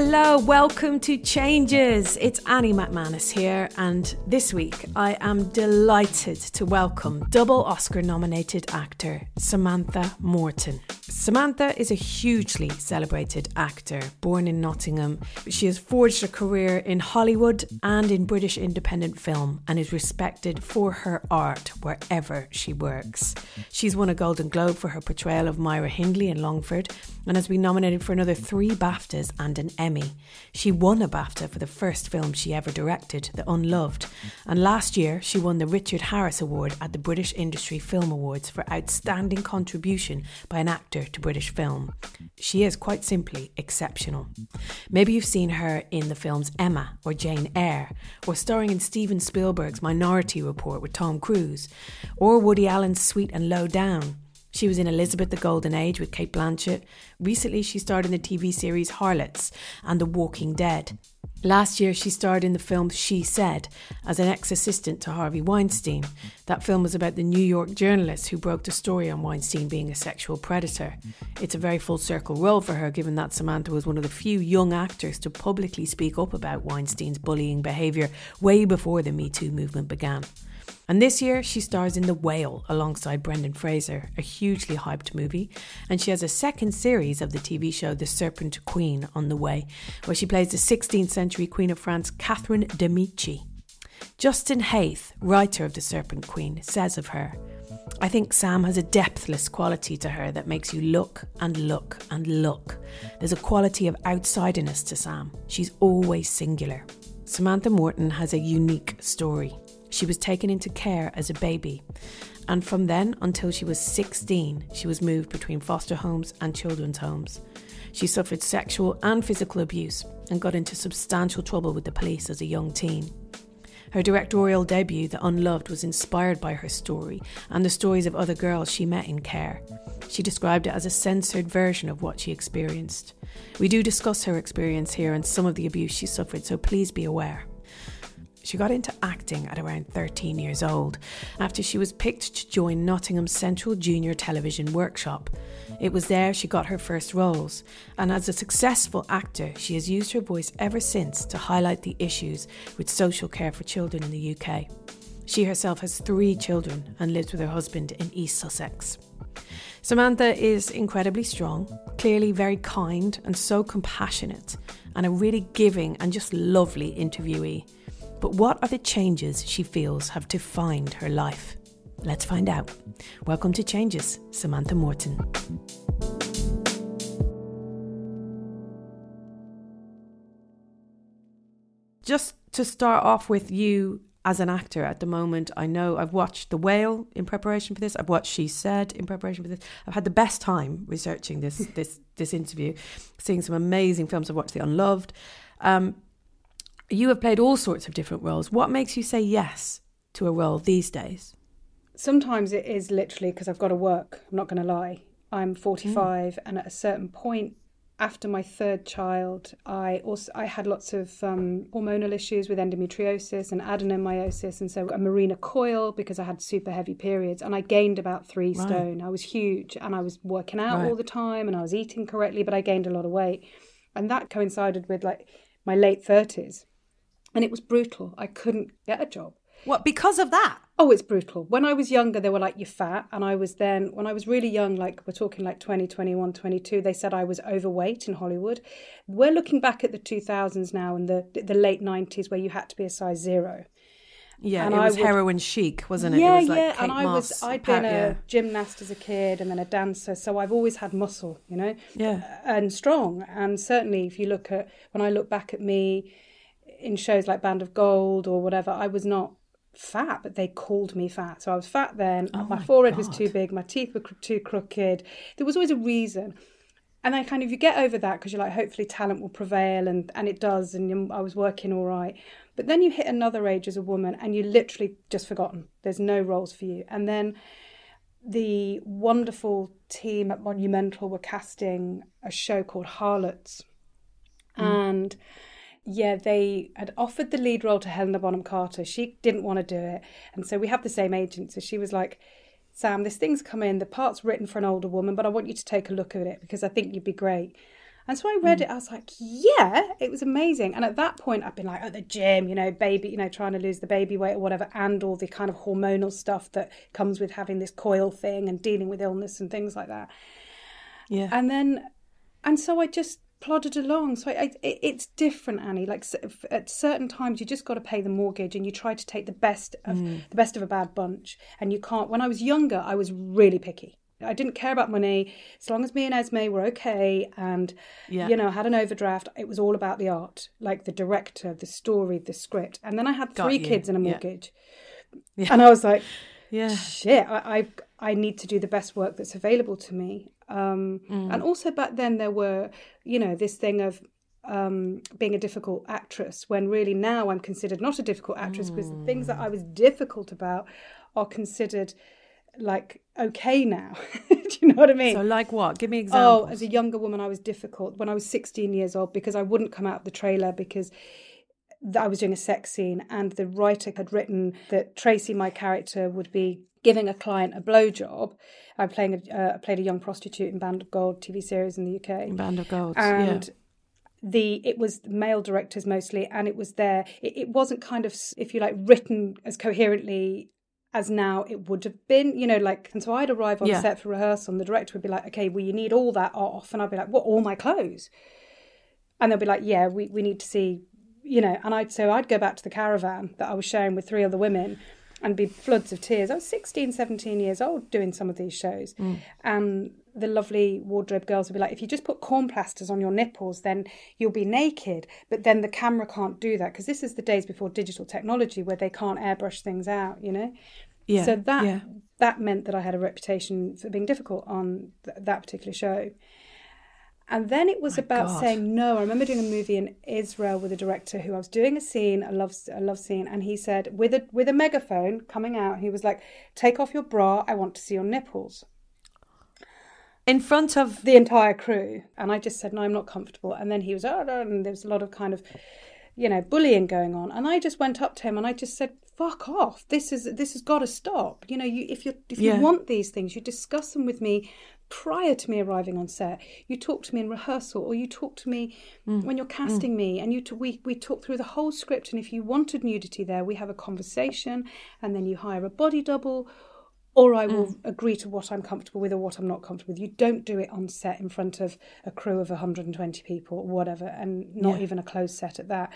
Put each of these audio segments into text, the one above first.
Hello, welcome to Changes. It's Annie McManus here, and this week I am delighted to welcome double Oscar nominated actor Samantha Morton. Samantha is a hugely celebrated actor, born in Nottingham. She has forged a career in Hollywood and in British independent film and is respected for her art wherever she works. She's won a Golden Globe for her portrayal of Myra Hindley in Longford and has been nominated for another three BAFTAs and an Emmy. She won a BAFTA for the first film she ever directed, The Unloved, and last year she won the Richard Harris Award at the British Industry Film Awards for outstanding contribution by an actor to British film. She is quite simply exceptional. Maybe you've seen her in the films Emma or Jane Eyre, or starring in Steven Spielberg's Minority Report with Tom Cruise, or Woody Allen's Sweet and Low Down. She was in Elizabeth the Golden Age with Cate Blanchett. Recently, she starred in the TV series Harlots and The Walking Dead. Last year, she starred in the film She Said as an ex assistant to Harvey Weinstein. That film was about the New York journalist who broke the story on Weinstein being a sexual predator. It's a very full circle role for her, given that Samantha was one of the few young actors to publicly speak up about Weinstein's bullying behaviour way before the Me Too movement began. And this year, she stars in The Whale alongside Brendan Fraser, a hugely hyped movie. And she has a second series of the TV show The Serpent Queen on the way, where she plays the 16th century Queen of France, Catherine de' Medici. Justin Haythe, writer of The Serpent Queen, says of her, I think Sam has a depthless quality to her that makes you look and look and look. There's a quality of outsiderness to Sam. She's always singular. Samantha Morton has a unique story. She was taken into care as a baby, and from then until she was 16, she was moved between foster homes and children's homes. She suffered sexual and physical abuse and got into substantial trouble with the police as a young teen. Her directorial debut, The Unloved, was inspired by her story and the stories of other girls she met in care. She described it as a censored version of what she experienced. We do discuss her experience here and some of the abuse she suffered, so please be aware. She got into acting at around 13 years old after she was picked to join Nottingham Central Junior Television Workshop. It was there she got her first roles, and as a successful actor, she has used her voice ever since to highlight the issues with social care for children in the UK. She herself has three children and lives with her husband in East Sussex. Samantha is incredibly strong, clearly very kind and so compassionate, and a really giving and just lovely interviewee. But what are the changes she feels have defined her life? Let's find out. Welcome to Changes, Samantha Morton. Just to start off with you as an actor at the moment, I know I've watched The Whale in preparation for this. I've watched She Said in preparation for this. I've had the best time researching this this this interview, seeing some amazing films. I've watched The Unloved. Um, you have played all sorts of different roles. What makes you say yes to a role these days? Sometimes it is literally because I've got to work. I'm not going to lie. I'm 45, mm. and at a certain point after my third child, I also I had lots of um, hormonal issues with endometriosis and adenomyosis, and so a Mirena coil because I had super heavy periods, and I gained about three right. stone. I was huge, and I was working out right. all the time, and I was eating correctly, but I gained a lot of weight, and that coincided with like my late thirties and it was brutal. I couldn't get a job. What, because of that? Oh, it's brutal. When I was younger, they were like, you're fat. And I was then, when I was really young, like we're talking like 20, 21, 22, they said I was overweight in Hollywood. We're looking back at the 2000s now and the, the late 90s where you had to be a size zero. Yeah, and it was would, heroin chic, wasn't it? Yeah, it was like yeah. Kate and I Moss, was, I'd been a yeah. gymnast as a kid and then a dancer, so I've always had muscle, you know, yeah, and strong. And certainly, if you look at when I look back at me, in shows like Band of Gold or whatever, I was not fat, but they called me fat. So I was fat then. Oh my, my, forehead God. was too big. My teeth were too crooked. There was always a reason. And I kind of, you get over that because you're like, hopefully talent will prevail, and, and it does. And I was working all right. But then you hit another age as a woman and you're literally just forgotten. There's no roles for you. And then the wonderful team at Monumental were casting a show called Harlots. Mm. And yeah, they had offered the lead role to Helena Bonham Carter. She didn't want to do it. And so we have the same agent. So she was like, Sam, this thing's come in. The part's written for an older woman, but I want you to take a look at it because I think you'd be great. And so I read mm. it, I was like, yeah, it was amazing. And at that point, I've been like at the gym, you know, baby, you know, trying to lose the baby weight or whatever, and all the kind of hormonal stuff that comes with having this coil thing and dealing with illness and things like that. Yeah. And then, and so I just plodded along. So I, I, it's different, Annie. Like at certain times, you just got to pay the mortgage, and you try to take the best of mm. the best of a bad bunch, and you can't. When I was younger, I was really picky. I didn't care about money as long as me and Esme were okay and yeah. you know had an overdraft it was all about the art like the director the story the script and then I had three kids and a mortgage yeah. Yeah. and I was like yeah shit I, I I need to do the best work that's available to me um, mm. and also back then there were you know this thing of um, being a difficult actress when really now I'm considered not a difficult actress mm. because the things that I was difficult about are considered like okay now. Do you know what I mean? So like what? Give me examples. Oh, as a younger woman, I was difficult when I was 16 years old because I wouldn't come out of the trailer because I was doing a sex scene and the writer had written that Tracy, my character, would be giving a client a blowjob. I'm playing a, uh, I played a young prostitute in Band of Gold TV series in the UK. Band of Gold, and. Yeah the it was male directors mostly and it was there it, it wasn't kind of if you like written as coherently as now it would have been, you know, like, and so I'd arrive on yeah. set for rehearsal and the director would be like, okay, well, you need all that off. And I'd be like, what, all my clothes? And they'll be like, yeah, we, we need to see, you know, and I'd, so I'd go back to the caravan that I was sharing with three other women and be floods of tears. I was 16, 17 years old doing some of these shows. Mm. And the lovely wardrobe girls would be like, if you just put corn plasters on your nipples, then you'll be naked. But then the camera can't do that because this is the days before digital technology where they can't airbrush things out, you know? Yeah. So that yeah. that meant that I had a reputation for being difficult on th- that particular show. And then it was about God. saying no. I remember doing a movie in Israel with a director who I was doing a scene, a love a love scene, and he said with a with a megaphone coming out, he was like, "Take off your bra. I want to see your nipples." in front of the entire crew. And I just said, no, I'm not comfortable. And then he was, oh, and there was a lot of kind of, you know, bullying going on. And I just went up to him and I just said, fuck off. This is this has got to stop. You know, you if you if you yeah. want these things, you discuss them with me prior to me arriving on set. You talk to me in rehearsal, or you talk to me mm. when you're casting mm. me, and you t- we we talk through the whole script. And if you wanted nudity there, we have a conversation, and then you hire a body double, or I will mm. agree to what I'm comfortable with or what I'm not comfortable with. You don't do it on set in front of a crew of 120 people or whatever, and not yeah. even a closed set at that.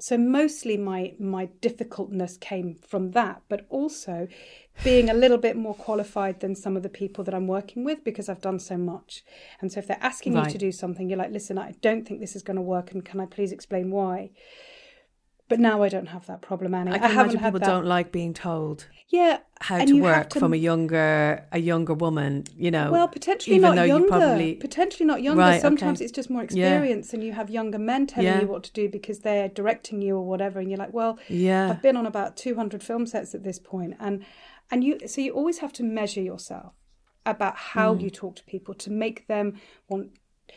So mostly my my difficultness came from that, but also being a little bit more qualified than some of the people that I'm working with because I've done so much. And so if they're asking right. you to do something, you're like, listen, I don't think this is going to work, and can I please explain why? But now I don't have that problem, Annie. I can I imagine people that. don't like being told. Yeah, how to work to... from a younger a younger woman. You know, well, potentially not younger. Probably... Potentially not younger. Right, Sometimes okay. it's just more experience, yeah. and you have younger men telling yeah. you what to do because they're directing you or whatever, and you're like, well, yeah, I've been on about two hundred film sets at this point, and and you so you always have to measure yourself about how mm. you talk to people to make them want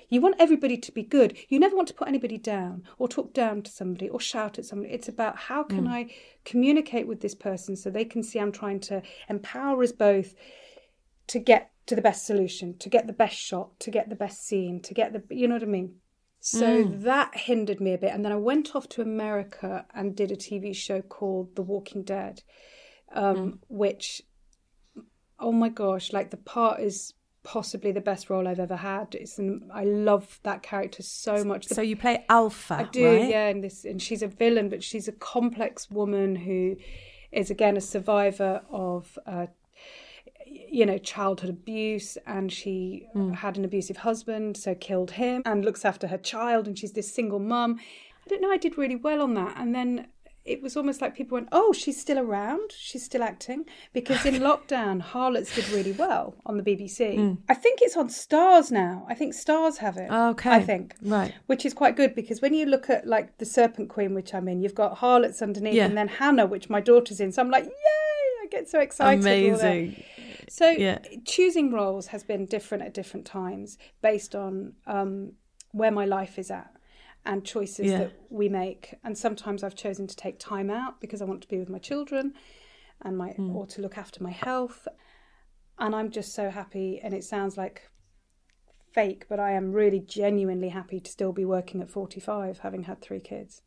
you want everybody to be good. You never want to put anybody down or talk down to somebody or shout at somebody. It's about how can mm. I communicate with this person so they can see I'm trying to empower us both to get to the best solution, to get the best shot, to get the best scene, to get the you know what I mean? So mm. that hindered me a bit. And then I went off to America and did a TV show called The Walking Dead, um, mm. which, oh my gosh, like the part is possibly the best role I've ever had. It's an, I love that character so much. so you play Alpha, I do, right? yeah. And this, and she's a villain, but she's a complex woman who is again a survivor of. Uh, you know, childhood abuse, and she mm. had an abusive husband, so killed him, and looks after her child, and she's this single mum. I don't know, I did really well on that. And then it was almost like people went, "Oh, she's still around. She's still acting." Because in lockdown, Harlots did really well on the BBC. Mm. I think it's on Starz now. I think Starz have it. Okay, I think right, which is quite good because when you look at like the Serpent Queen, which I'm in, you've got Harlots underneath, yeah. and then Hanna, which my daughter's in. So I'm like, yay! I get so excited. Amazing. So yeah. choosing roles has been different at different times based on um, where my life is at and choices yeah. that we make. And sometimes I've chosen to take time out because I want to be with my children and my mm. or to look after my health. And I'm just so happy and it sounds like fake, but I am really genuinely happy to still be working at 45, having had three kids.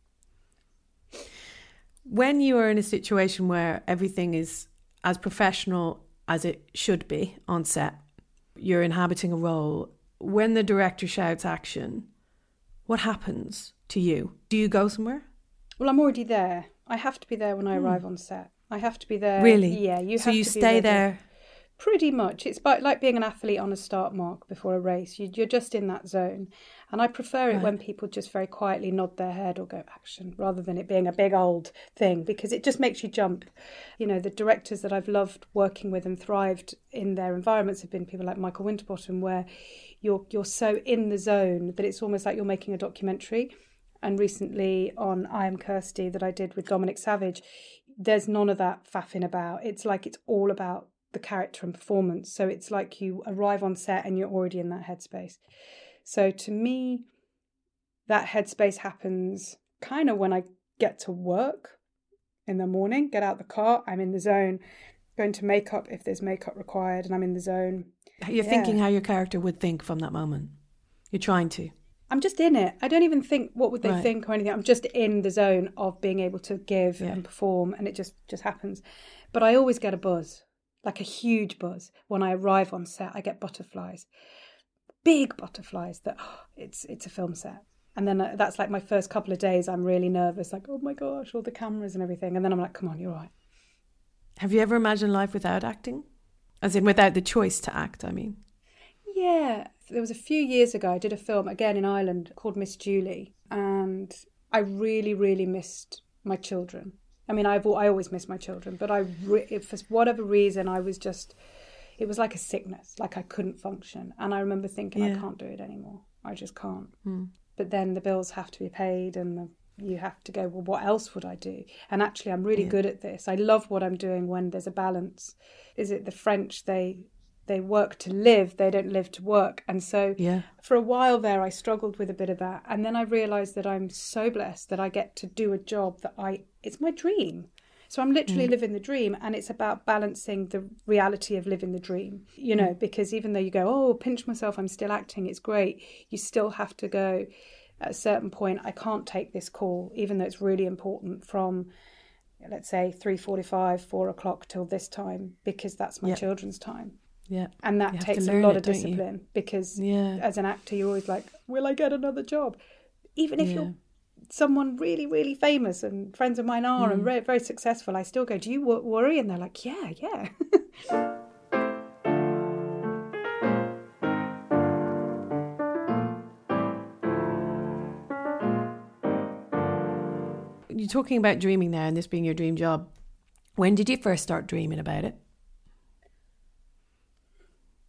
When you are in a situation where everything is as professional as it should be on set, you're inhabiting a role. When the director shouts action, what happens to you? Do you go somewhere? Well, I'm already there. I have to be there when I arrive mm. on set. I have to be there. Really? Yeah. You. So you stay there. Pretty much. It's like being an athlete on a start mark before a race. You, are just in that zone. And I prefer it right. when people just very quietly nod their head or go action rather than it being a big old thing because it just makes you jump. You know, the directors that I've loved working with and thrived in their environments have been people like Michael Winterbottom, where you're, you're so in the zone that it's almost like you're making a documentary and recently on I Am Kirsty that I did with Dominic Savage, there's none of that faffing about. It's like it's all about the character and performance. So it's like you arrive on set and you're already in that headspace. So to me, that headspace happens kind of when I get to work in the morning, get out the car, I'm in the zone, going to makeup if there's makeup required, and I'm in the zone. You're yeah. thinking how your character would think from that moment. You're trying to. I'm just in it. I don't even think what would they right. think or anything. I'm just in the zone of being able to give yeah. and perform, and it just just happens. But I always get a buzz, like a huge buzz when I arrive on set. I get butterflies, big butterflies. That oh, it's it's a film set, and then uh, that's like my first couple of days. I'm really nervous, like oh my gosh, all the cameras and everything, and then I'm like, come on, you're right. Have you ever imagined life without acting, as in without the choice to act? I mean. Yeah, there was a few years ago I did a film again in Ireland called Miss Julie, and I really, really missed my children. I mean, I've I always miss my children, but I re- for whatever reason I was just it was like a sickness, like I couldn't function, and I remember thinking yeah. I can't do it anymore. I just can't. Mm. But then the bills have to be paid, and the, you have to go. Well, what else would I do? And actually, I'm really yeah. good at this. I love what I'm doing when there's a balance. Is it the French? They they work to live they don't live to work and so yeah. for a while there i struggled with a bit of that and then i realized that i'm so blessed that i get to do a job that i it's my dream so i'm literally mm. living the dream and it's about balancing the reality of living the dream you know mm. because even though you go oh pinch myself i'm still acting it's great you still have to go at a certain point i can't take this call even though it's really important from let's say 3.45 4 o'clock till this time because that's my children's time yeah. And that takes a lot it, of discipline because yeah. as an actor, you're always like, will I get another job? Even if yeah. you're someone really, really famous and friends of mine are mm. and very, very successful, I still go, do you worry? And they're like, yeah, yeah. You're talking about dreaming there and this being your dream job. When did you first start dreaming about it?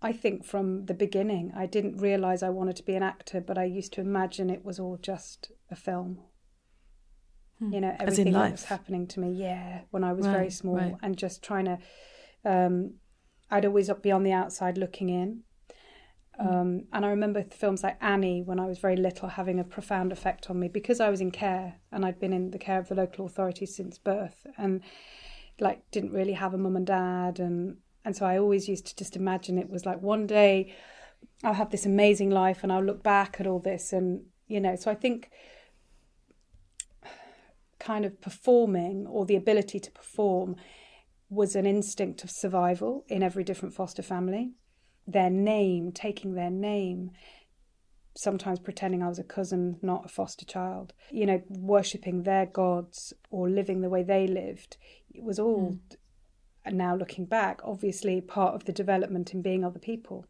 I think from the beginning, I didn't realize I wanted to be an actor, but I used to imagine it was all just a film. Hmm. You know, everything that was happening to me, yeah, when I was right, very small, right. and just trying to. Um, I'd always be on the outside looking in. Um, and I remember films like Annie when I was very little having a profound effect on me because I was in care and I'd been in the care of the local authorities since birth and like didn't really have a mum and dad and and so I always used to just imagine it was like one day I'll have this amazing life and I'll look back at all this. And, you know, so I think kind of performing or the ability to perform was an instinct of survival in every different foster family. Their name, taking their name, sometimes pretending I was a cousin, not a foster child, you know, worshipping their gods or living the way they lived. It was all mm and now looking back, obviously part of the development in being other people.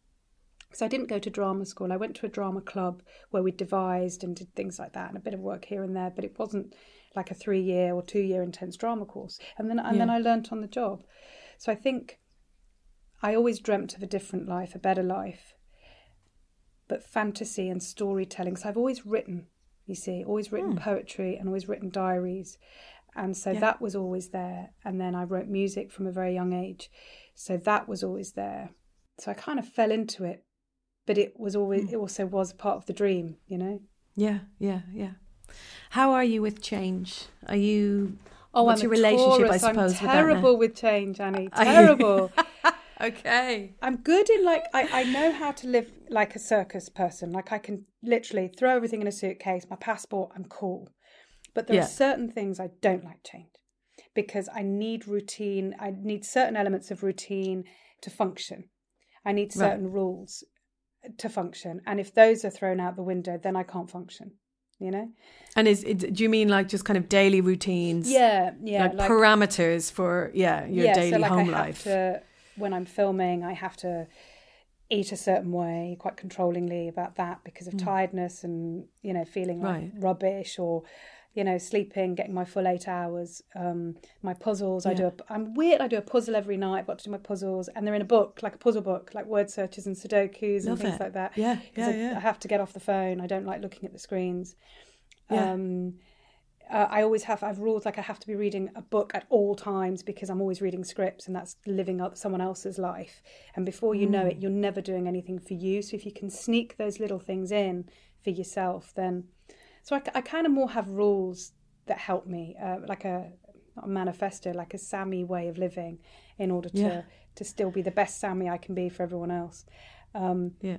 So I didn't go to drama school. I went to a drama club where we devised and did things like that and a bit of work here and there, but it wasn't like a three year or two year intense drama course. And then and yeah. then I learnt on the job. So I think I always dreamt of a different life, a better life. But fantasy and storytelling. So I've always written, you see, always written mm. poetry and always written diaries. And so yeah. that was always there. And then I wrote music from a very young age. So that was always there. So I kind of fell into it, but it was always, mm. it also was part of the dream, you know? Yeah, yeah, yeah. How are you with change? Are you, oh, what's I'm your relationship, I suppose, I'm terrible with, with change, Annie. Terrible. Okay. I'm good in like, I, I know how to live like a circus person. Like I can literally throw everything in a suitcase, my passport, I'm cool. But there yeah. are certain things I don't like change because I need routine. I need certain elements of routine to function. I need certain right. rules to function. And if those are thrown out the window, then I can't function. You know. And is it, do you mean like just kind of daily routines? Yeah, yeah, like, like parameters for yeah your yeah, daily so like home life. To, when I'm filming, I have to eat a certain way, quite controllingly about that because of mm. tiredness and you know feeling like right. rubbish or you know sleeping, getting my full eight hours. Um, my puzzles, yeah. I do. A, I'm weird. I do a puzzle every night. I've got to do my puzzles, and they're in a book, like a puzzle book, like word searches and Sudokus Love and things it. like that. Yeah, yeah, I, yeah. I have to get off the phone. I don't like looking at the screens. Yeah. Um, uh, I always have I have rules like I have to be reading a book at all times because I'm always reading scripts and that's living up someone else's life. And before you mm. know it, hmm. you're never doing anything for you. So if you can sneak those little things in for yourself, then so I, I kind of more have rules that help me, uh, like a not a manifesto, like a Sammy way of living, in order to yeah. to still be the best Sammy I can be for everyone else. Um, yeah.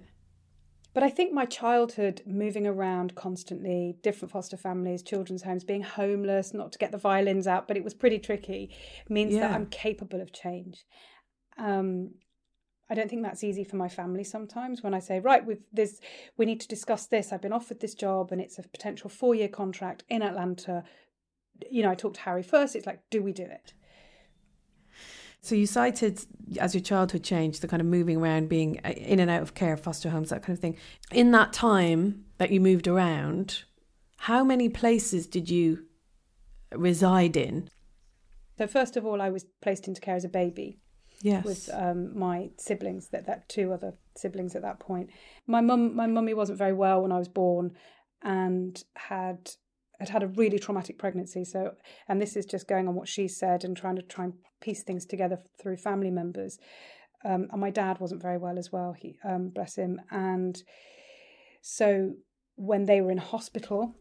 But I think my childhood, moving around constantly, different foster families, children's homes, being homeless, not to get the violins out, but it was pretty tricky, means yeah. that I'm capable of change. Um, I don't think that's easy for my family sometimes when I say, right, with this, we need to discuss this. I've been offered this job and it's a potential four year contract in Atlanta. You know, I talked to Harry first. It's like, do we do it? So you cited as your childhood changed, the kind of moving around, being in and out of care, foster homes, that kind of thing. In that time that you moved around, how many places did you reside in? So first of all, I was placed into care as a baby. Yes. With um, my siblings, that that two other siblings at that point. My mum, my mummy wasn't very well when I was born, and had had had a really traumatic pregnancy. So, and this is just going on what she said and trying to try and piece things together through family members. Um, and my dad wasn't very well as well. He, um, bless him. And so, when they were in hospital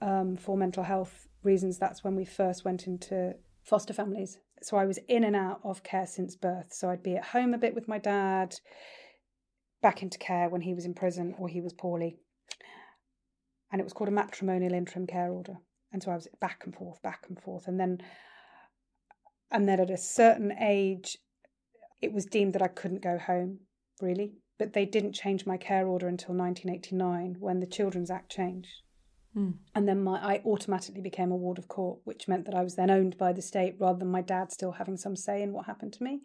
um, for mental health reasons, that's when we first went into foster families. So I was in and out of care since birth. So I'd be at home a bit with my dad, back into care when he was in prison or he was poorly and it was called a matrimonial interim care order. And so I was back and forth, back and forth, and then, and then at a certain age, it was deemed that I couldn't go home, really. But they didn't change my care order until 1989 when the Children's Act changed. Mm. And then my, I automatically became a ward of court, which meant that I was then owned by the state rather than my dad still having some say in what happened to me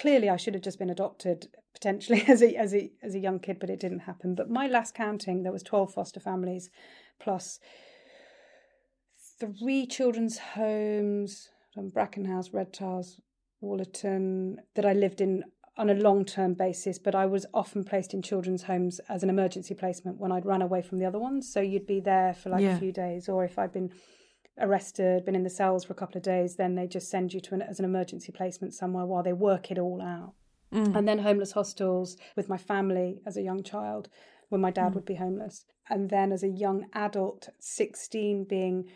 clearly I should have just been adopted potentially as a as a as a young kid, but it didn't happen. But my last counting, there was twelve foster families, plus three children's homes, um, from Brackenhouse, Red Tiles, Wallerton, that I lived in on a long term basis, but I was often placed in children's homes as an emergency placement when I'd run away from the other ones. So you'd be there for like yeah. a few days, or if I'd been arrested, been in the cells for a couple of days, then they just send you to an, as an emergency placement somewhere while they work it all out. Mm. And then homeless hostels with my family as a young child when my dad mm. would be homeless. And then as a young adult, 16, being,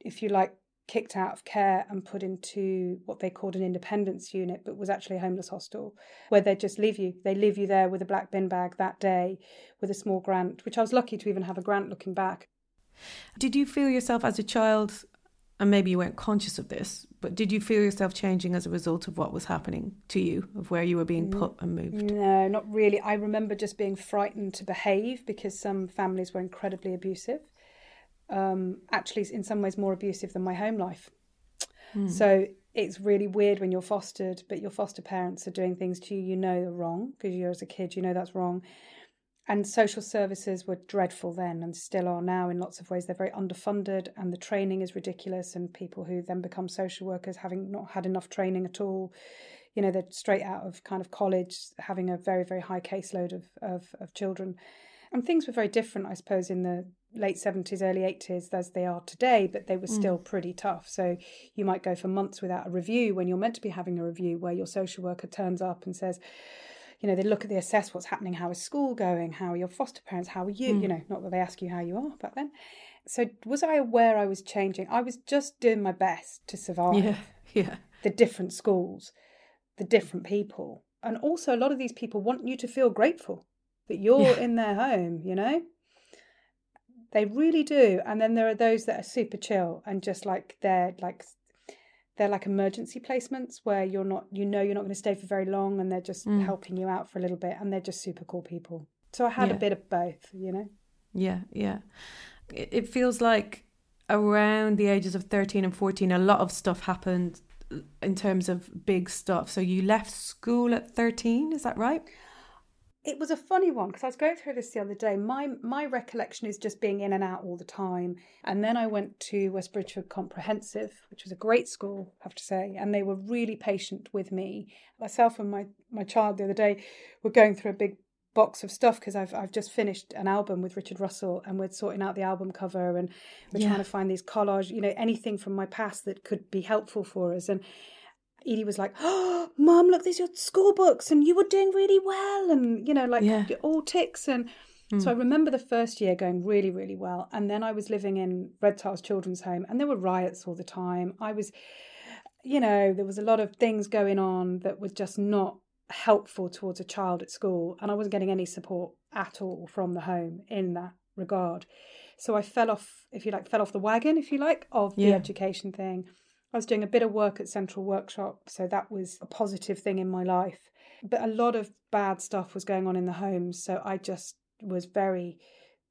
if you like, kicked out of care and put into what they called an independence unit, but was actually a homeless hostel, where they just leave you. They leave you there with a black bin bag that day with a small grant, which I was lucky to even have a grant looking back. Did you feel yourself as a child, and maybe you weren't conscious of this, but did you feel yourself changing as a result of what was happening to you, of where you were being put and moved? No, not really. I remember just being frightened to behave because some families were incredibly abusive. Um, actually, in some ways, more abusive than my home life. Mm. So it's really weird when you're fostered, but your foster parents are doing things to you you know are wrong because you're as a kid, you know that's wrong and social services were dreadful then and still are now in lots of ways. They're very underfunded and the training is ridiculous. And people who then become social workers having not had enough training at all, you know, they're straight out of kind of college, having a very, very high caseload of, of, of children. And things were very different, I suppose, in the late 70s, early 80s as they are today, but they were mm. still pretty tough. So you might go for months without a review when you're meant to be having a review where your social worker turns up and says, you know, they look at, they assess what's happening. How is school going? How are your foster parents? How are you? Mm. You know, not that they ask you how you are back then. So was I aware I was changing? I was just doing my best to survive. Yeah, yeah. The different schools, the different people, and also a lot of these people want you to feel grateful. that you're yeah. in their home, you know? They really do. And then there are those that are super chill and just like they're like they're like emergency placements where you're not you know you're not going to stay for very long and they're just mm. helping you out for a little bit and they're just super cool people. So I had yeah. a bit of both, you know. Yeah, yeah. It feels like around the ages of 13 and 14 a lot of stuff happened in terms of big stuff. So you left school at 13, is that right? It was a funny one because I was going through this the other day. My my recollection is just being in and out all the time. And then I went to West Bridgford Comprehensive, which was a great school, I have to say, and they were really patient with me. Myself and my my child the other day were going through a big box of stuff because I've I've just finished an album with Richard Russell and we're sorting out the album cover and we're yeah. trying to find these collage, you know, anything from my past that could be helpful for us. And Edie was like, "Oh, mum, look, there's your school books, and you were doing really well, and you know, like yeah. all ticks." And mm. so I remember the first year going really, really well, and then I was living in Red Tiles Children's Home, and there were riots all the time. I was, you know, there was a lot of things going on that were just not helpful towards a child at school, and I wasn't getting any support at all from the home in that regard. So I fell off, if you like, fell off the wagon, if you like, of yeah. the education thing. I was doing a bit of work at Central Workshop, so that was a positive thing in my life. But a lot of bad stuff was going on in the homes, so I just was very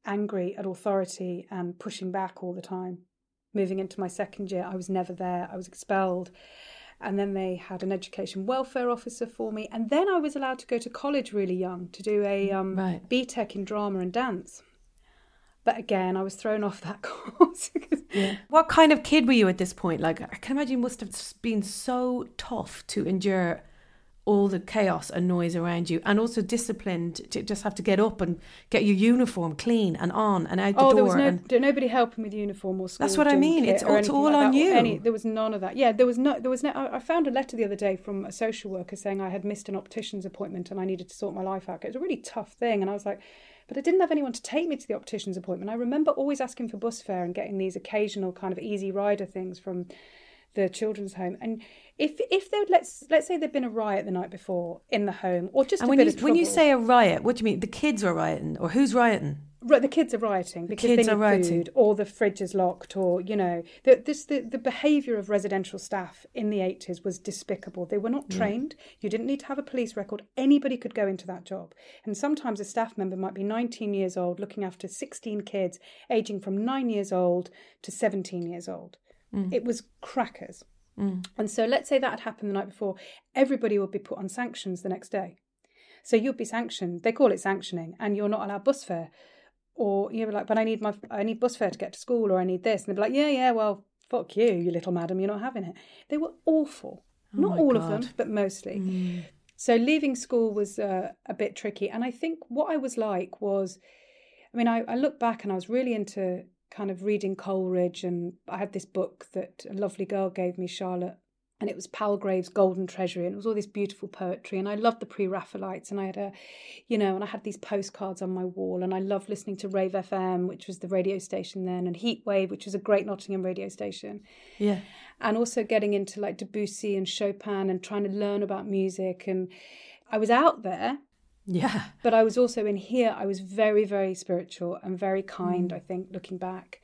angry at authority and pushing back all the time. Moving into my second year, I was never there, I was expelled. And then they had an education welfare officer for me. And then I was allowed to go to college really young to do a um, right. BTEC in drama and dance. But again, I was thrown off that course. yeah. What kind of kid were you at this point? Like, I can imagine you must have been so tough to endure all the chaos and noise around you, and also disciplined to just have to get up and get your uniform clean and on and out the oh, door. there was no, and... there nobody helping with uniform or school. That's what I mean. It's, all, it's all like on you. Any, there was none of that. Yeah, there was no. There was no. I found a letter the other day from a social worker saying I had missed an optician's appointment and I needed to sort my life out. It was a really tough thing, and I was like but I didn't have anyone to take me to the optician's appointment. I remember always asking for bus fare and getting these occasional kind of easy rider things from the children's home. And if if there let's let's say there'd been a riot the night before in the home, or just and a when you, when you say a riot, what do you mean? The kids are rioting, or who's rioting? the kids are rioting because the kids they need are food, or the fridge is locked, or you know, the, this the, the behaviour of residential staff in the eighties was despicable. They were not trained. Yeah. You didn't need to have a police record. Anybody could go into that job, and sometimes a staff member might be nineteen years old, looking after sixteen kids, aging from nine years old to seventeen years old. Mm. It was crackers. Mm. And so, let's say that had happened the night before, everybody would be put on sanctions the next day. So you'd be sanctioned. They call it sanctioning, and you're not allowed bus fare or you're like, but I need my I need bus fare to get to school, or I need this, and they'd be like, yeah, yeah, well, fuck you, you little madam, you're not having it. They were awful, oh not all God. of them, but mostly. Mm. So leaving school was uh, a bit tricky, and I think what I was like was, I mean, I, I look back and I was really into kind of reading Coleridge, and I had this book that a lovely girl gave me, Charlotte and it was Palgrave's Golden Treasury, and it was all this beautiful poetry. And I loved the pre-Raphaelites, and I had a, you know, and I had these postcards on my wall, and I loved listening to Rave FM, which was the radio station then, and Heatwave, which was a great Nottingham radio station. Yeah, and also getting into like Debussy and Chopin and trying to learn about music, and I was out there. Yeah, but I was also in here. I was very, very spiritual and very kind. Mm. I think looking back,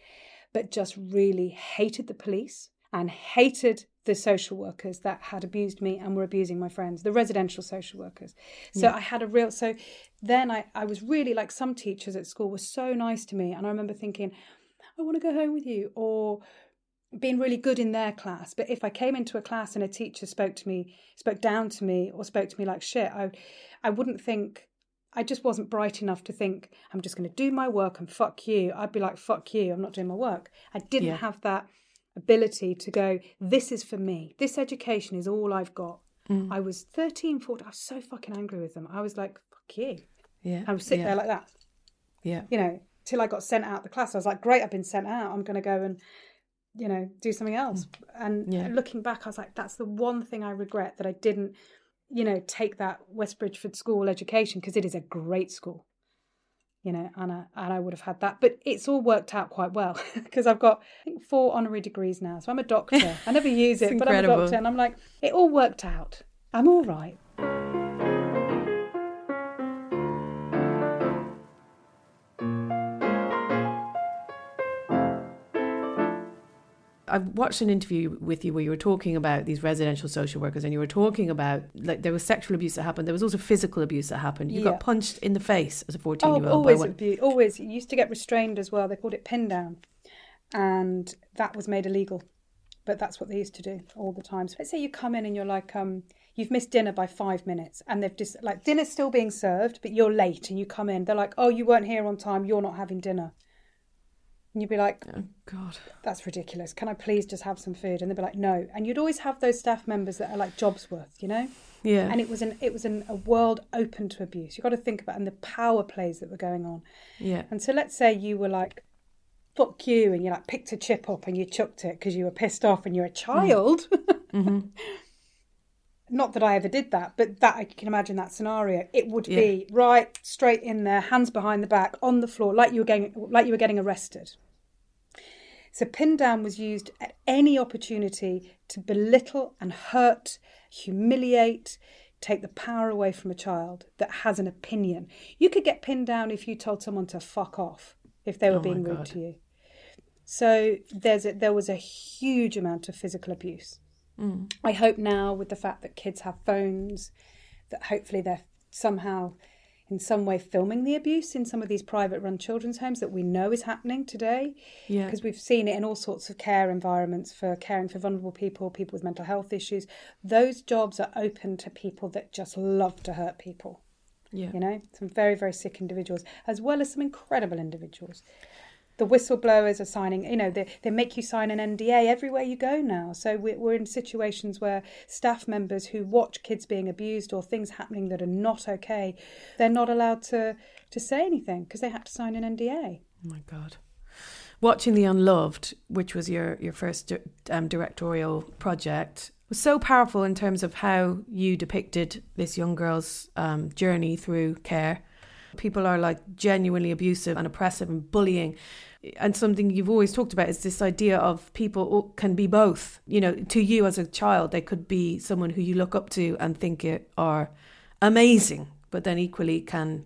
but just really hated the police and hated the social workers that had abused me and were abusing my friends, the residential social workers. So yeah. I had a real, so then I, I was really like some teachers at school were so nice to me. And I remember thinking, I want to go home with you, or being really good in their class. But if I came into a class and a teacher spoke to me, spoke down to me, or spoke to me like shit, I, I wouldn't think, I just wasn't bright enough to think, I'm just going to do my work and fuck you. I'd be like, fuck you, I'm not doing my work. I didn't yeah. have that ability to go, this is for me. This education is all I've got. Mm. I was 13, 14. I was so fucking angry with them. I was like, fuck you. Yeah. I was sit yeah. there like that. Yeah. You know, till I got sent out the class. I was like, great, I've been sent out. I'm going to go and, you know, do something else. Mm. And yeah. looking back, I was like, that's the one thing I regret that I didn't, you know, take that West Bridgford school education because it is a great school you know, and I, and I would have had that. But it's all worked out quite well because I've got I think four honorary degrees now. So I'm a doctor. I never use it, but I'm a doctor, and I'm like, it all worked out. I'm all right. I watched an interview with you where you were talking about these residential social workers and you were talking about like there was sexual abuse that happened. There was also physical abuse that happened. You yeah. got punched in the face as a 14 year old. Oh, always abuse. Always. You used to get restrained as well. They called it pin down. And that was made illegal. But that's what they used to do all the time. So let's say you come in and you're like, um, you've missed dinner by five minutes and they've just like dinner's still being served, but you're late and you come in. They're like, oh, you weren't here on time. You're not having dinner. And you'd be like, oh, God, that's ridiculous. Can I please just have some food? And they'd be like, no. And you'd always have those staff members that are like jobs worth, you know? Yeah. And it was an it was an, a world open to abuse. You've got to think about and the power plays that were going on. Yeah. And so let's say you were like, fuck you, and you like picked a chip up and you chucked it because you were pissed off and you're a child. Mm-hmm. Not that I ever did that, but that I can imagine that scenario. It would yeah. be right straight in there, hands behind the back, on the floor, like you were getting like you were getting arrested. So pin down was used at any opportunity to belittle and hurt, humiliate, take the power away from a child that has an opinion. You could get pinned down if you told someone to fuck off if they were oh being rude to you. So there's a, there was a huge amount of physical abuse. Mm. I hope now, with the fact that kids have phones, that hopefully they're somehow in some way filming the abuse in some of these private run children's homes that we know is happening today. Yeah. Because we've seen it in all sorts of care environments for caring for vulnerable people, people with mental health issues. Those jobs are open to people that just love to hurt people. Yeah. You know, some very, very sick individuals, as well as some incredible individuals the whistleblowers are signing, you know, they, they make you sign an NDA everywhere you go now. So we're, we're in situations where staff members who watch kids being abused or things happening that are not okay, they're not allowed to, to say anything because they have to sign an NDA. Oh my God. Watching The Unloved, which was your, your first um, directorial project, was so powerful in terms of how you depicted this young girl's um, journey through care. People are like genuinely abusive and oppressive and bullying and something you've always talked about is this idea of people can be both. You know, to you as a child, they could be someone who you look up to and think it are amazing, but then equally can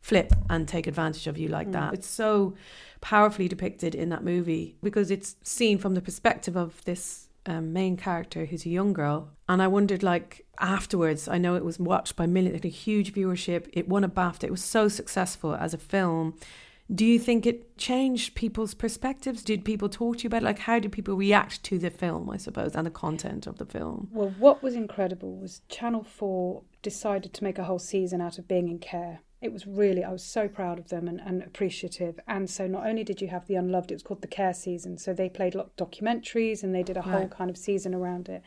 flip and take advantage of you like mm. that. It's so powerfully depicted in that movie because it's seen from the perspective of this um, main character who's a young girl. And I wondered, like, afterwards, I know it was watched by millions, had a huge viewership. It won a BAFTA. It was so successful as a film. Do you think it changed people's perspectives? Did people talk to you about it? Like, how did people react to the film, I suppose, and the content of the film? Well, what was incredible was Channel 4 decided to make a whole season out of being in care. It was really, I was so proud of them and, and appreciative. And so, not only did you have The Unloved, it was called the Care Season. So, they played lot of documentaries and they did a whole right. kind of season around it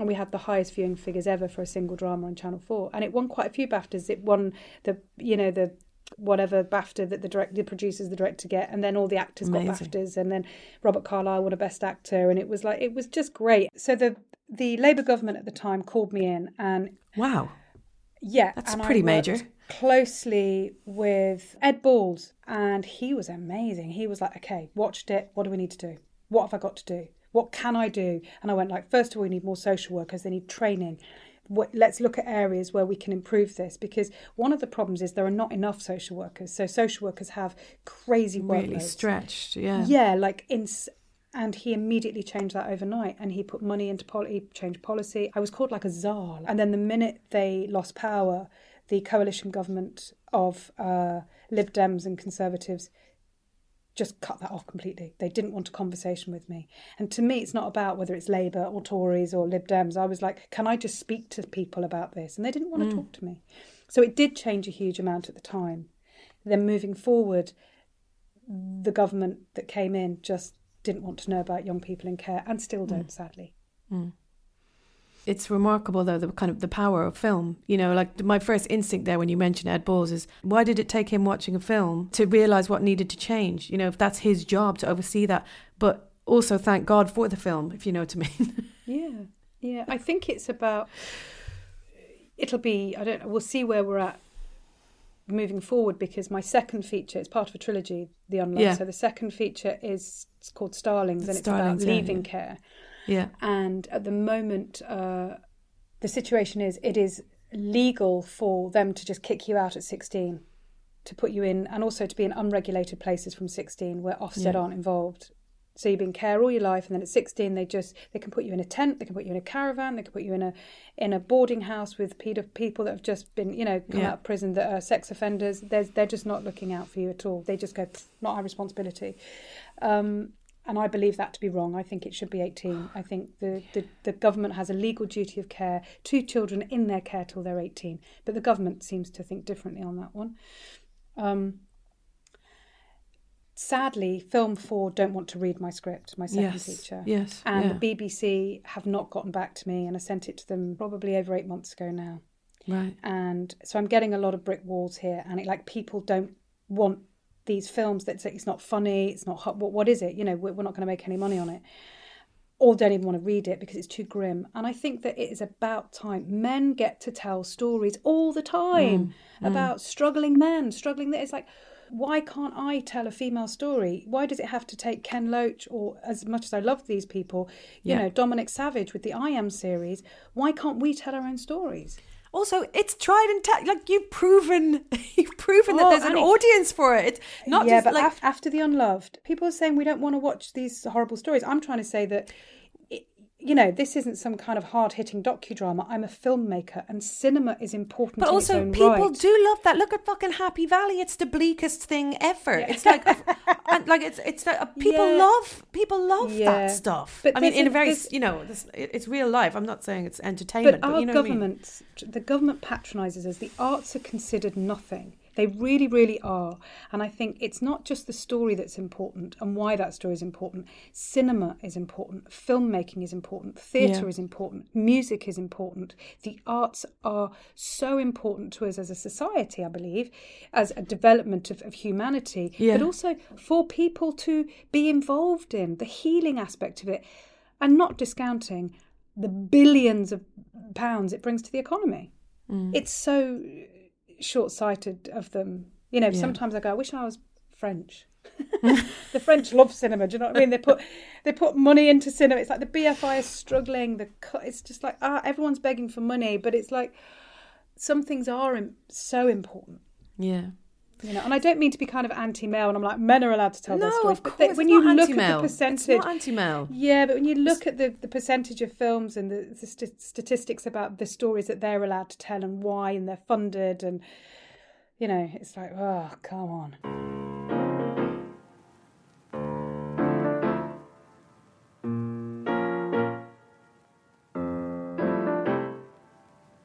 and we had the highest viewing figures ever for a single drama on Channel Four, and it won quite a few BAFTAs. It won the you know the whatever BAFTA that the director, the producers, the director get, and then all the actors Amazing. got BAFTAs, and then Robert Carlyle won a Best Actor, and it was like it was just great. So the the Labour government at the time called me in, and wow, yeah, that's pretty major. Closely with Ed Balls, and he was amazing. He was like, okay, watched it. What do we need to do? What have I got to do? What can I do? And I went like, first of all, we need more social workers. They need training let's look at areas where we can improve this because one of the problems is there are not enough social workers. So social workers have crazy workloads. Really stretched, yeah. Yeah, like in and he immediately changed that overnight and he put money into policy changed policy i was called like a czar and then the minute they lost power the coalition government of uh, lib dems and conservatives just cut that off completely. They didn't want a conversation with me. And to me, it's not about whether it's Labour or Tories or Lib Dems. I was like, can I just speak to people about this? And they didn't want mm. to talk to me. So it did change a huge amount at the time. Then moving forward, the government that came in just didn't want to know about young people in care and still don't, mm. sadly. Mm it's remarkable though the kind of the power of film. You know like my first instinct there when you mentioned ed balls is why did it take him watching a film to realize what needed to change? You know if that's his job to oversee that. But also thank god for the film if you know what i mean. Yeah. Yeah i think it's about it'll be i don't know we'll see where we're at moving forward because my second feature is part of a trilogy the unloved yeah. so the second feature is it's called starlings and starlings, it's about leaving yeah. care yeah. And at the moment, uh, the situation is it is legal for them to just kick you out at 16, to put you in, and also to be in unregulated places from 16 where Ofsted yeah. aren't involved. So you've been care all your life, and then at 16, they just they can put you in a tent, they can put you in a caravan, they can put you in a in a boarding house with people that have just been, you know, come yeah. out of prison that are sex offenders. They're they're just not looking out for you at all. They just go, not our responsibility. Um, and I believe that to be wrong. I think it should be 18. I think the, the, the, government has a legal duty of care to children in their care till they're 18. But the government seems to think differently on that one. Um, sadly, Film 4 don't want to read my script, my second yes, feature. Yes. And yeah. the BBC have not gotten back to me, and I sent it to them probably over eight months ago now. Right. And so I'm getting a lot of brick walls here, and it like people don't want these films that say it's not funny, it's not hot. What, what is it? You know, we're, we're not going to make any money on it. Or don't even want to read it because it's too grim. And I think that it is about time. Men get to tell stories all the time mm, about mm. struggling men, struggling. That it's like, why can't I tell a female story? Why does it have to take Ken Loach or as much as I love these people, you yeah. know, Dominic Savage with the I Am series, why can't we tell our own stories? Also, it's tried and te- like you've proven, you've proven oh, that there's an audience for it. It's not yeah, just but like af- after the Unloved, people are saying we don't want to watch these horrible stories. I'm trying to say that you know, this isn't some kind of hard hitting docudrama. I'm a filmmaker and cinema is important. But also, people right. do love that. Look at fucking Happy Valley. It's the bleakest thing ever. Yeah. It's like, like it's it's like, uh, people yeah. love people love yeah. that stuff. But I mean, in a, very you know, this, it's real life. I'm not saying it's entertainment. But, but our you know government, I mean? the government patronises us. The arts are considered nothing. They really, really are. And I think it's not just the story that's important and why that story is important. Cinema is important, filmmaking is important, theatre yeah. is important, music is important. The arts are so important to us as a society, I believe, as a development of, of humanity, yeah. but also for people to be involved in the healing aspect of it and not discounting the billions of pounds it brings to the economy. Mm. It's so short sighted of them. You know, yeah. sometimes I go, I wish I was French. the French love cinema. Do you know what I mean? They put they put money into cinema. It's like the BFI is struggling. The it's just like ah, everyone's begging for money, but it's like some things are so important. Yeah. You know, and I don't mean to be kind of anti-male, and I'm like men are allowed to tell no, their stories. but they, when you look anti-male. at the percentage, it's not anti-male. Yeah, but when you look at the, the percentage of films and the, the st- statistics about the stories that they're allowed to tell and why, and they're funded, and you know, it's like, oh, come on.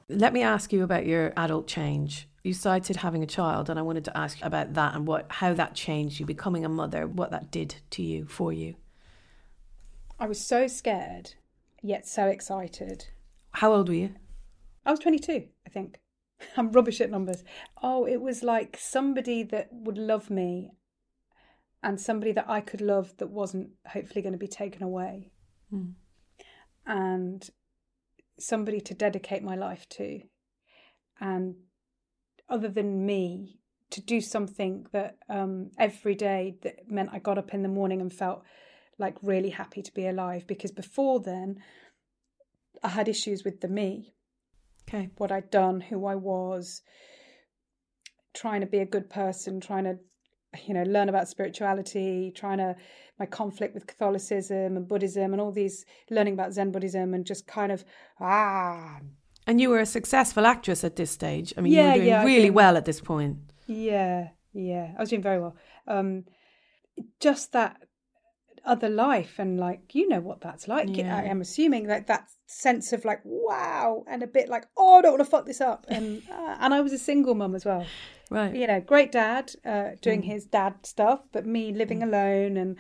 Let me ask you about your adult change you cited having a child and i wanted to ask about that and what how that changed you becoming a mother what that did to you for you. I was so scared yet so excited. How old were you? I was 22 i think. I'm rubbish at numbers. Oh it was like somebody that would love me and somebody that i could love that wasn't hopefully going to be taken away. Mm. and somebody to dedicate my life to. And other than me to do something that um, every day that meant I got up in the morning and felt like really happy to be alive. Because before then, I had issues with the me. Okay. What I'd done, who I was, trying to be a good person, trying to, you know, learn about spirituality, trying to, my conflict with Catholicism and Buddhism and all these, learning about Zen Buddhism and just kind of, ah, and you were a successful actress at this stage. I mean, yeah, you were doing yeah, really well at this point. Yeah, yeah. I was doing very well. Um, just that other life and like you know what that's like yeah. i am assuming like that sense of like wow and a bit like oh i don't want to fuck this up and uh, and i was a single mum as well right you know great dad uh, doing mm. his dad stuff but me living mm. alone and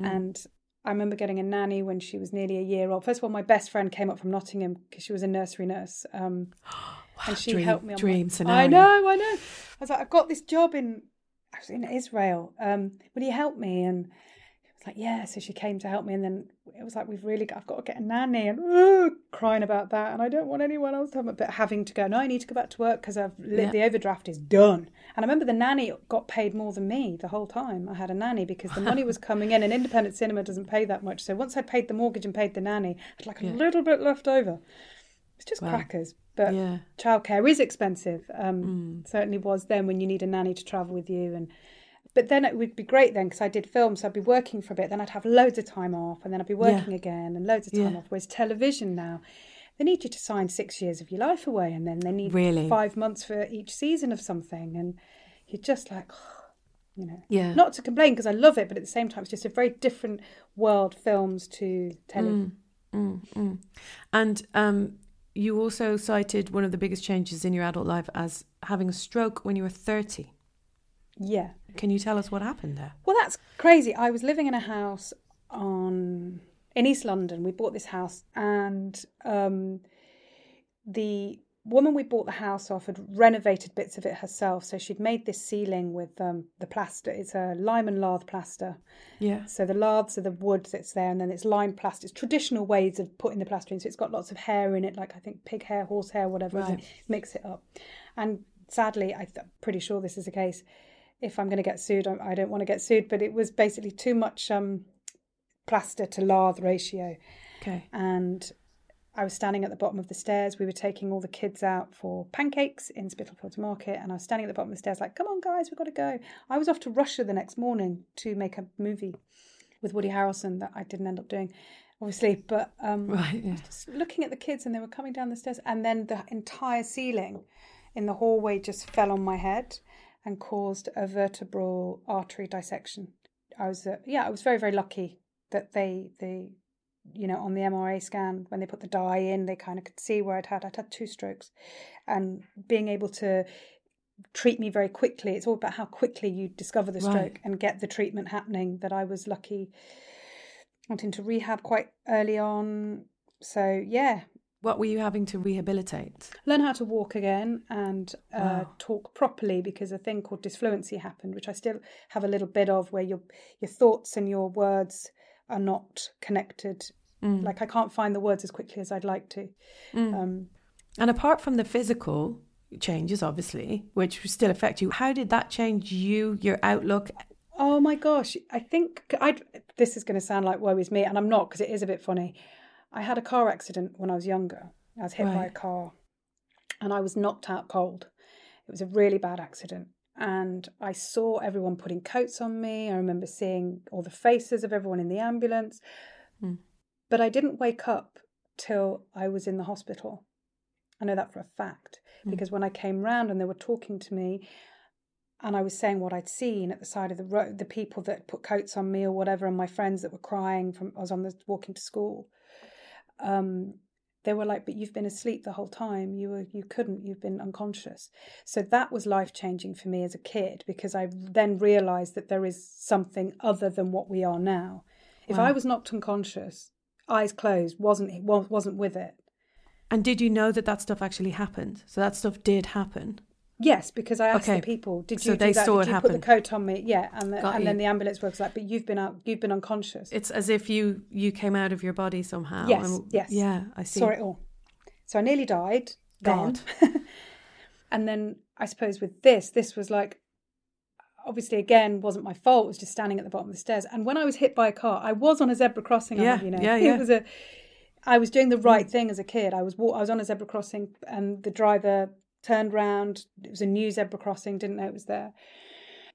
mm. and I remember getting a nanny when she was nearly a year old. First of all, my best friend came up from Nottingham because she was a nursery nurse. Um, wow, and she dream, helped me. On dream my, scenario. I know, I know. I was like, I've got this job in, I was in Israel. Um, will you help me? And was like, yeah. So she came to help me, and then it was like, we've really got, I've got to get a nanny, and uh, crying about that, and I don't want anyone else to have it, but having to go. No, I need to go back to work because I've yeah. the overdraft is done. And I remember the nanny got paid more than me the whole time. I had a nanny because the money was coming in, and independent cinema doesn't pay that much. So once I paid the mortgage and paid the nanny, I had like a yeah. little bit left over. It's just wow. crackers. But yeah. childcare is expensive. Um, mm. Certainly was then when you need a nanny to travel with you and But then it would be great then because I did film, so I'd be working for a bit. Then I'd have loads of time off, and then I'd be working yeah. again and loads of time yeah. off. Whereas television now, they need you to sign six years of your life away, and then they need really? five months for each season of something, and you're just like. you know, yeah. Not to complain because I love it, but at the same time, it's just a very different world. Films to television. Mm, mm, mm. And um, you also cited one of the biggest changes in your adult life as having a stroke when you were 30. Yeah. Can you tell us what happened there? Well, that's crazy. I was living in a house on in East London. We bought this house, and um, the woman we bought the house off had renovated bits of it herself. So she'd made this ceiling with um, the plaster. It's a lime and lath plaster. Yeah. So the laths are the wood that's there, and then it's lime plaster. It's traditional ways of putting the plaster in. So it's got lots of hair in it, like I think pig hair, horse hair, whatever. Right. Mix it up. And sadly, I'm pretty sure this is the case. If I'm going to get sued, I don't want to get sued, but it was basically too much um, plaster to lath ratio. Okay. And I was standing at the bottom of the stairs. We were taking all the kids out for pancakes in Spitalfields Market, and I was standing at the bottom of the stairs, like, "Come on, guys, we've got to go." I was off to Russia the next morning to make a movie with Woody Harrelson that I didn't end up doing, obviously. But um, right, yeah. just looking at the kids, and they were coming down the stairs, and then the entire ceiling in the hallway just fell on my head and caused a vertebral artery dissection. I was, uh, yeah, I was very, very lucky that they they you know, on the MRA scan, when they put the dye in, they kind of could see where I'd had. I'd had two strokes. And being able to treat me very quickly, it's all about how quickly you discover the stroke right. and get the treatment happening. That I was lucky wanting to rehab quite early on. So, yeah. What were you having to rehabilitate? Learn how to walk again and uh, wow. talk properly because a thing called disfluency happened, which I still have a little bit of, where your your thoughts and your words are not connected. Mm. Like I can't find the words as quickly as I'd like to. Mm. Um, and apart from the physical changes, obviously, which still affect you, how did that change you, your outlook? Oh my gosh, I think I. This is going to sound like woe is me, and I'm not because it is a bit funny. I had a car accident when I was younger. I was hit right. by a car, and I was knocked out cold. It was a really bad accident, and I saw everyone putting coats on me. I remember seeing all the faces of everyone in the ambulance. Mm. But I didn't wake up till I was in the hospital. I know that for a fact mm. because when I came round and they were talking to me and I was saying what I'd seen at the side of the road, the people that put coats on me or whatever, and my friends that were crying from I was on the walking to school. Um, they were like but you've been asleep the whole time. You were you couldn't you've been unconscious. So that was life changing for me as a kid because i then realized that there is something other than what we are now. If i was knocked unconscious eyes closed wasn't wasn't with it. And did you know that that stuff actually happened? So that stuff did happen Yes, because I asked okay. the people, "Did you so do that? Did you happen. put the coat on me?" Yeah, and the, and then the ambulance works like, "But you've been out, you've been unconscious." It's as if you you came out of your body somehow. Yes, yes, yeah, I see. Saw it all. So I nearly died. God. Then. and then I suppose with this, this was like obviously again wasn't my fault. It was just standing at the bottom of the stairs. And when I was hit by a car, I was on a zebra crossing. Yeah, you know, yeah, yeah. It was a. I was doing the right mm. thing as a kid. I was I was on a zebra crossing, and the driver turned round. It was a new zebra crossing, didn't know it was there.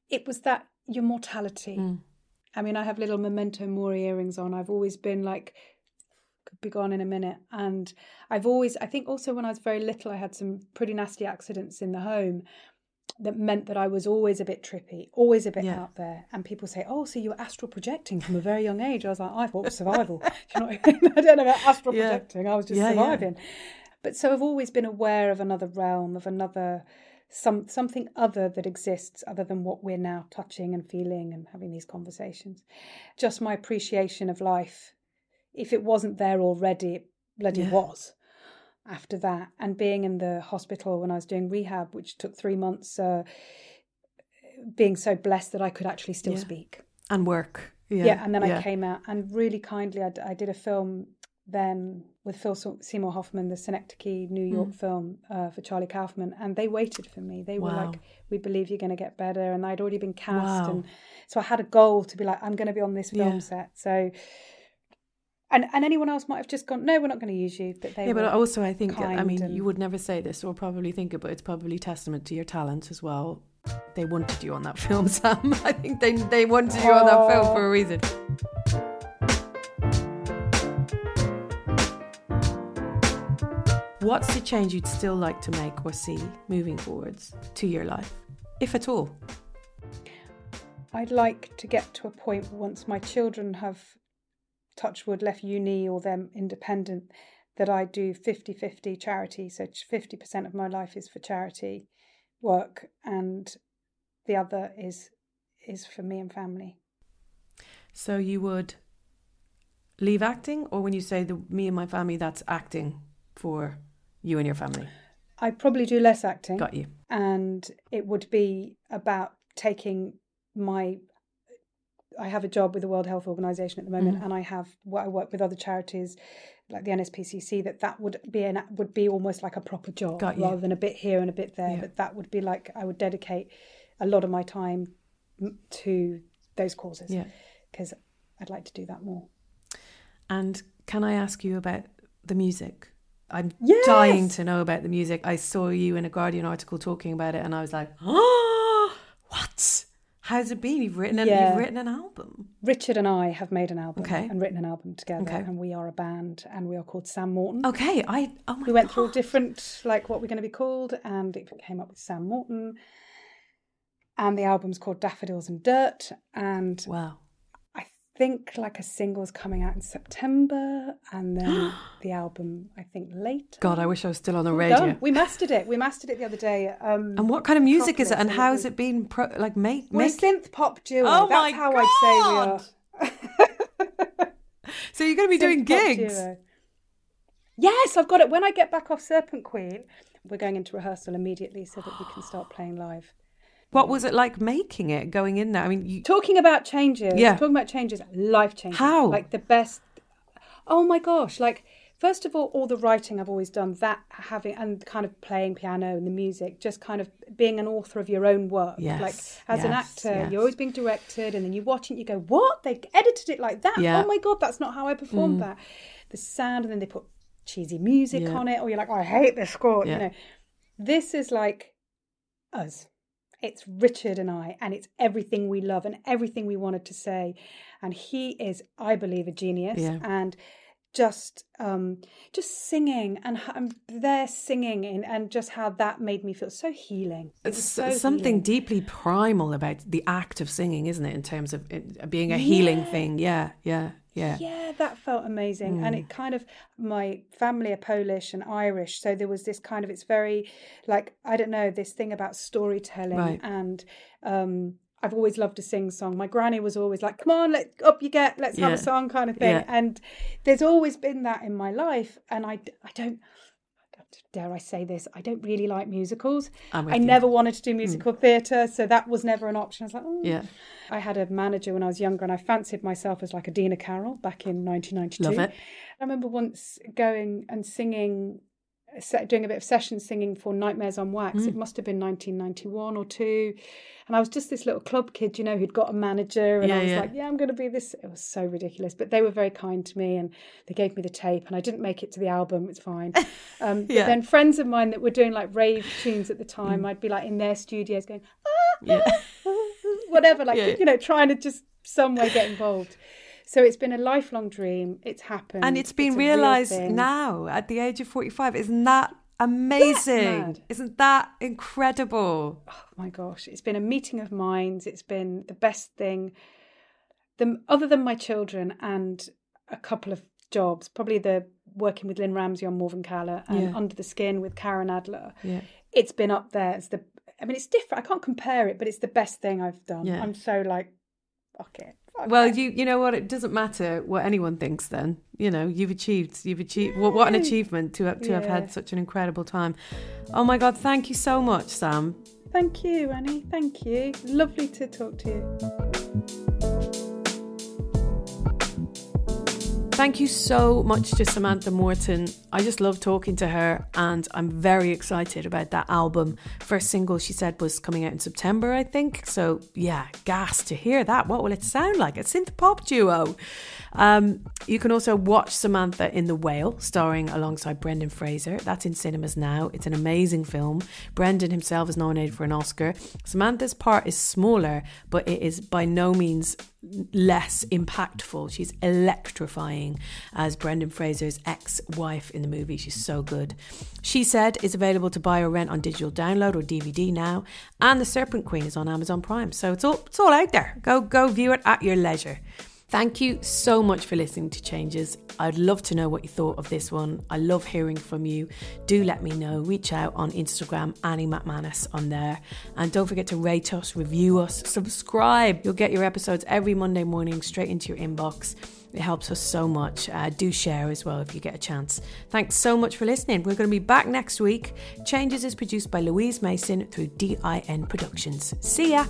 It was that your mortality. Mm. I mean, I have little memento mori earrings on. I've always been like, could be gone in a minute. And I've always, I think also when I was very little, I had some pretty nasty accidents in the home that meant that I was always a bit trippy, always a bit yeah. out there. And people say, "Oh, so you were astral projecting from a very young age." I was like, "I thought survival." you know I, mean? I don't know about astral yeah. projecting. I was just yeah, surviving. But so I've always been aware of another realm, of another some something other that exists other than what we're now touching and feeling and having these conversations. Just my appreciation of life. If it wasn't there already, it bloody yeah. was after that. And being in the hospital when I was doing rehab, which took three months, uh, being so blessed that I could actually still yeah. speak and work. Yeah, yeah and then I came out and really kindly, I, I did a film then with Phil Seymour Hoffman, the Synecdoche New York mm. film uh, for Charlie Kaufman, and they waited for me. They were like, "We believe you're going to get better," and I'd already been cast, wow. and so I had a goal to be like, "I'm going to be on this film yeah. set." So, and and anyone else might have just gone, "No, we're not going to use you." But they yeah, but also I think I mean and... you would never say this or probably think it, but it's probably testament to your talent as well They wanted you on that film, Sam. I think they they wanted you on that film for a reason. What's the change you'd still like to make or see moving forwards to your life, if at all? I'd like to get to a point once my children have touchwood left uni or them independent that I do 50-50 charity. So 50% of my life is for charity work and the other is is for me and family. So you would leave acting or when you say the me and my family that's acting for you and your family? I'd probably do less acting. Got you. And it would be about taking my I have a job with the World Health Organization at the moment, mm-hmm. and I have I work with other charities like the NSPCC. That that would be an would be almost like a proper job rather than a bit here and a bit there. Yeah. But that would be like I would dedicate a lot of my time to those causes. Yeah, because I'd like to do that more. And can I ask you about the music? I'm yes! dying to know about the music. I saw you in a Guardian article talking about it, and I was like, "Oh, what? How's it been? You've written, yeah. you've written an album." Richard and I have made an album okay. and written an album together, okay. and we are a band, and we are called Sam Morton. Okay, I oh we went God. through different like what we're going to be called, and it came up with Sam Morton. And the album's called Daffodils and Dirt, and wow, think like a single's coming out in September and then the album I think later. God, I wish I was still on the radio. Done. We mastered it. We mastered it the other day. Um, and what kind of music is it and how has it been pro- like made? We're make... synth pop duo. Oh That's my how God. I'd say we are. so you're going to be synth doing gigs? Yes, I've got it. When I get back off Serpent Queen, we're going into rehearsal immediately so that we can start playing live. What was it like making it, going in there? I mean, you... talking about changes. Yeah, talking about changes, life changes. How? Like the best. Oh my gosh! Like first of all, all the writing I've always done that having and kind of playing piano and the music, just kind of being an author of your own work. Yes, like yes, as an actor, yes. you're always being directed, and then you watch it, and you go, "What? They edited it like that? Yeah. Oh my god, that's not how I performed mm. that." The sound, and then they put cheesy music yeah. on it, or you're like, oh, "I hate this score." Yeah. You know, this is like us it's Richard and I, and it's everything we love and everything we wanted to say. And he is, I believe, a genius. Yeah. And just um just singing and I'm there singing and, and just how that made me feel so healing it's so something healing. deeply primal about the act of singing isn't it in terms of it being a healing yeah. thing yeah yeah yeah yeah that felt amazing mm. and it kind of my family are polish and irish so there was this kind of it's very like i don't know this thing about storytelling right. and um I've always loved to sing song. My granny was always like, "Come on, let up you get, let's yeah. have a song," kind of thing. Yeah. And there's always been that in my life, and I, I don't, dare I say this, I don't really like musicals. I you. never wanted to do musical mm. theatre, so that was never an option. I was like, oh. yeah. I had a manager when I was younger, and I fancied myself as like a Dina Carroll back in 1992. Love it. I remember once going and singing doing a bit of session singing for Nightmares on Wax. Mm. It must have been 1991 or two. And I was just this little club kid, you know, who'd got a manager. And yeah, I was yeah. like, yeah, I'm going to be this. It was so ridiculous. But they were very kind to me and they gave me the tape. And I didn't make it to the album. It's fine. Um, yeah. But then friends of mine that were doing like rave tunes at the time, mm. I'd be like in their studios going, ah, yeah. whatever, like, you know, trying to just some way get involved. So it's been a lifelong dream. It's happened. And it's been realised now at the age of 45. Isn't that amazing? Isn't that incredible? Oh my gosh. It's been a meeting of minds. It's been the best thing. The, other than my children and a couple of jobs, probably the working with Lynne Ramsay on Morvern Callar and Yeah. Under the Skin with Carine Adler. Yeah. It's been up there. It's the I mean it's different. I can't compare it, but it's the best thing I've done. Yeah. I'm so like fuck it. Well, you you know what? It doesn't matter what anyone thinks. Then you know you've achieved. You've achieved. What, what an achievement to have to have had such an incredible time. Oh my God! Thank you so much, Sam. Thank you, Annie. Thank you. Lovely to talk to you. Thank you so much to Samantha Morton. I just love talking to her, and I'm very excited about that album. First single she said was coming out in September, I think. So, yeah, gas to hear that. What will it sound like? A synth pop duo. Um, you can also watch Samantha in The Whale, starring alongside Brendan Fraser. That's in cinemas now. It's an amazing film. Brendan himself is nominated for an Oscar. Samantha's part is smaller, but it is by no means less impactful. She's electrifying as Brendan Fraser's ex wife in the movie. She's so good. She Said is available to buy or rent on digital download or DVD now, and The Serpent Queen is on Amazon Prime. So it's all, it's all out there. Go, go view it at your leisure. Thank you so much for listening to Changes. I'd love to know what you thought of this one. I love hearing from you. Do let me know. Reach out on Instagram, Annie Macmanus on there. And don't forget to rate us, review us, subscribe. You'll get your episodes every Monday morning straight into your inbox. It helps us so much. Uh, do share as well if you get a chance. Thanks so much for listening. We're going to be back next week. Changes is produced by Louise Mason through DIN Productions. See ya.